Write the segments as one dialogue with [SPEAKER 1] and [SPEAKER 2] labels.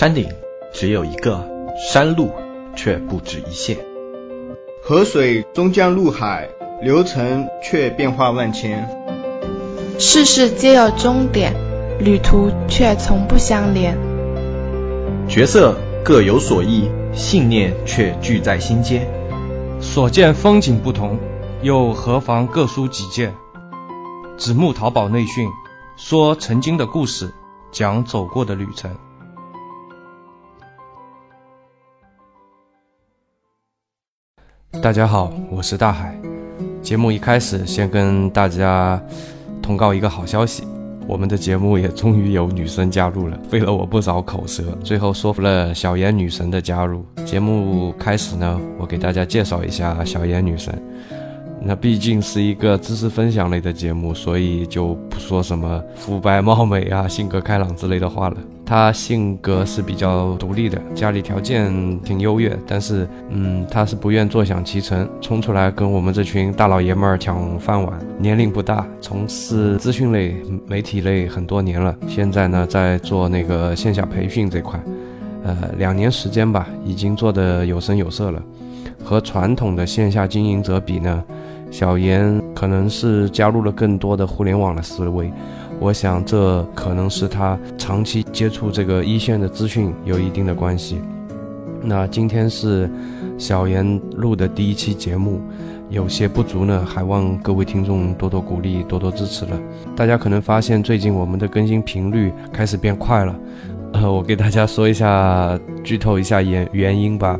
[SPEAKER 1] 山顶只有一个，山路却不止一线。
[SPEAKER 2] 河水终将入海，流程却变化万千。
[SPEAKER 3] 世事皆有终点，旅途却从不相连。
[SPEAKER 1] 角色各有所异，信念却聚在心间。
[SPEAKER 4] 所见风景不同，又何妨各抒己见？子木淘宝内训，说曾经的故事，讲走过的旅程。大家好，我是大海。节目一开始，先跟大家通告一个好消息，我们的节目也终于有女生加入了，费了我不少口舌，最后说服了小妍女神的加入。节目开始呢，我给大家介绍一下小妍女神。那毕竟是一个知识分享类的节目，所以就不说什么肤白貌美啊、性格开朗之类的话了。他性格是比较独立的，家里条件挺优越，但是，嗯，他是不愿坐享其成，冲出来跟我们这群大老爷们儿抢饭碗。年龄不大，从事资讯类、媒体类很多年了，现在呢在做那个线下培训这块，呃，两年时间吧，已经做得有声有色了。和传统的线下经营者比呢？小严可能是加入了更多的互联网的思维，我想这可能是他长期接触这个一线的资讯有一定的关系。那今天是小严录的第一期节目，有些不足呢，还望各位听众多多鼓励，多多支持了。大家可能发现最近我们的更新频率开始变快了，呃，我给大家说一下，剧透一下原原因吧。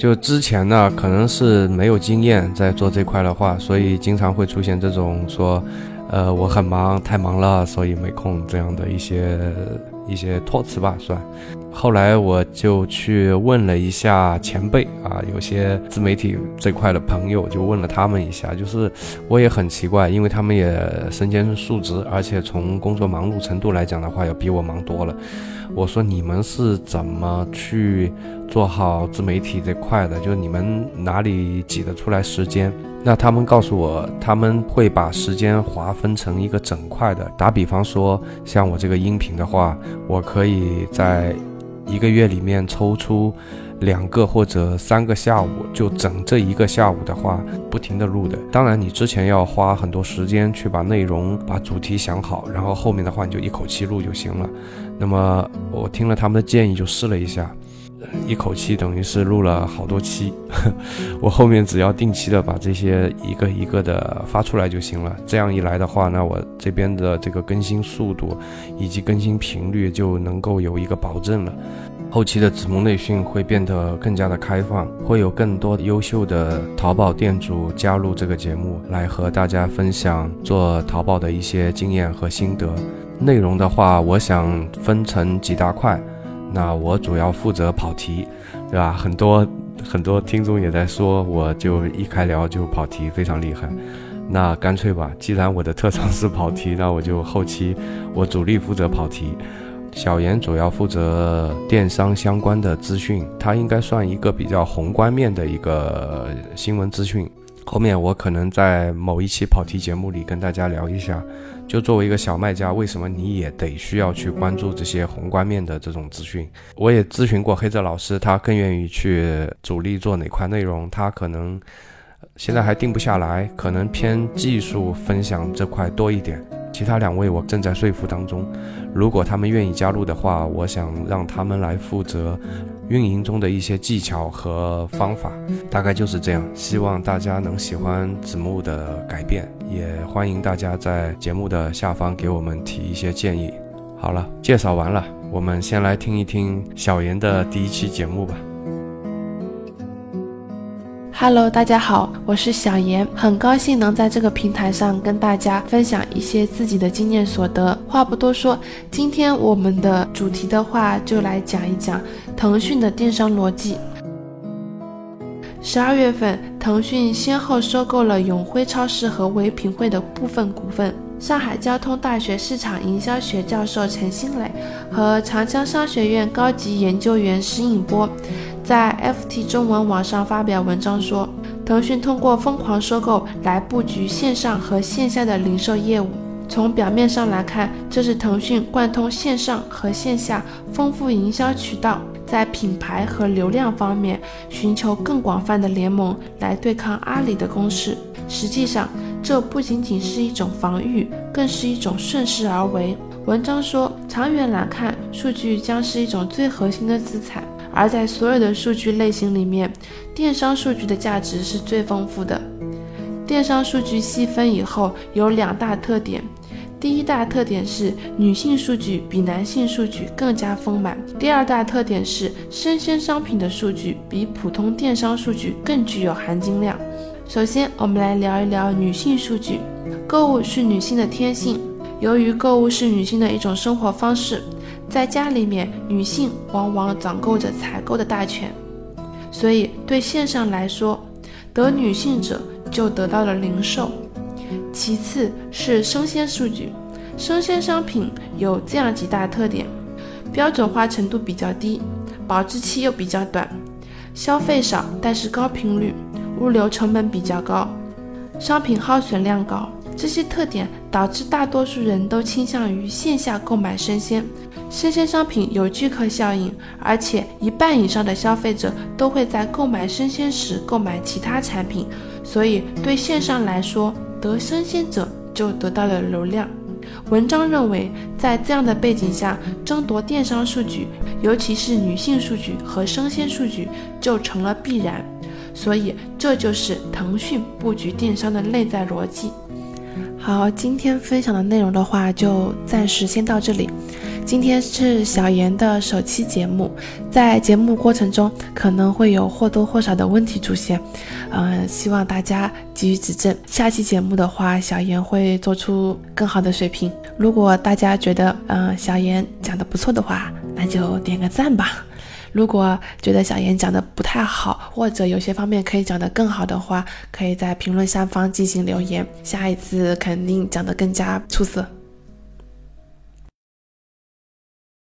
[SPEAKER 4] 就之前呢，可能是没有经验在做这块的话，所以经常会出现这种说，呃，我很忙，太忙了，所以没空这样的一些一些托词吧，算。后来我就去问了一下前辈啊，有些自媒体这块的朋友，就问了他们一下，就是我也很奇怪，因为他们也身兼数职，而且从工作忙碌程度来讲的话，要比我忙多了。我说你们是怎么去做好自媒体这块的？就是你们哪里挤得出来时间？那他们告诉我，他们会把时间划分成一个整块的。打比方说，像我这个音频的话，我可以在一个月里面抽出两个或者三个下午，就整这一个下午的话，不停的录的。当然，你之前要花很多时间去把内容、把主题想好，然后后面的话你就一口气录就行了。那么我听了他们的建议，就试了一下，一口气等于是录了好多期。我后面只要定期的把这些一个一个的发出来就行了。这样一来的话，那我这边的这个更新速度以及更新频率就能够有一个保证了。后期的子木内训会变得更加的开放，会有更多优秀的淘宝店主加入这个节目，来和大家分享做淘宝的一些经验和心得。内容的话，我想分成几大块。那我主要负责跑题，对吧？很多很多听众也在说，我就一开聊就跑题，非常厉害。那干脆吧，既然我的特长是跑题，那我就后期我主力负责跑题。小严主要负责电商相关的资讯，他应该算一个比较宏观面的一个新闻资讯。后面我可能在某一期跑题节目里跟大家聊一下。就作为一个小卖家，为什么你也得需要去关注这些宏观面的这种资讯？我也咨询过黑泽老师，他更愿意去主力做哪块内容，他可能现在还定不下来，可能偏技术分享这块多一点。其他两位我正在说服当中，如果他们愿意加入的话，我想让他们来负责运营中的一些技巧和方法，大概就是这样。希望大家能喜欢子木的改变，也欢迎大家在节目的下方给我们提一些建议。好了，介绍完了，我们先来听一听小严的第一期节目吧。
[SPEAKER 3] Hello，大家好，我是小严，很高兴能在这个平台上跟大家分享一些自己的经验所得。话不多说，今天我们的主题的话就来讲一讲腾讯的电商逻辑。十二月份，腾讯先后收购了永辉超市和唯品会的部分股份。上海交通大学市场营销学教授陈新磊和长江商学院高级研究员石颖波。在 FT 中文网上发表文章说，腾讯通过疯狂收购来布局线上和线下的零售业务，从表面上来看，这是腾讯贯通线上和线下丰富营销渠道，在品牌和流量方面寻求更广泛的联盟来对抗阿里的攻势。实际上，这不仅仅是一种防御，更是一种顺势而为。文章说，长远来看，数据将是一种最核心的资产，而在所有的数据类型里面，电商数据的价值是最丰富的。电商数据细分以后有两大特点。第一大特点是女性数据比男性数据更加丰满。第二大特点是生鲜商品的数据比普通电商数据更具有含金量。首先，我们来聊一聊女性数据。购物是女性的天性，由于购物是女性的一种生活方式，在家里面，女性往往掌控着采购的大权，所以对线上来说，得女性者就得到了零售。其次是生鲜数据，生鲜商品有这样几大特点：标准化程度比较低，保质期又比较短，消费少但是高频率，物流成本比较高，商品耗损量高。这些特点导致大多数人都倾向于线下购买生鲜。生鲜商品有聚客效应，而且一半以上的消费者都会在购买生鲜时购买其他产品，所以对线上来说。得生鲜者就得到了流量。文章认为，在这样的背景下，争夺电商数据，尤其是女性数据和生鲜数据，就成了必然。所以，这就是腾讯布局电商的内在逻辑。好，今天分享的内容的话，就暂时先到这里。今天是小严的首期节目，在节目过程中可能会有或多或少的问题出现，嗯，希望大家给予指正。下期节目的话，小严会做出更好的水平。如果大家觉得嗯小严讲的不错的话，那就点个赞吧。如果觉得小严讲的不太好，或者有些方面可以讲得更好的话，可以在评论下方进行留言，下一次肯定讲得更加出色。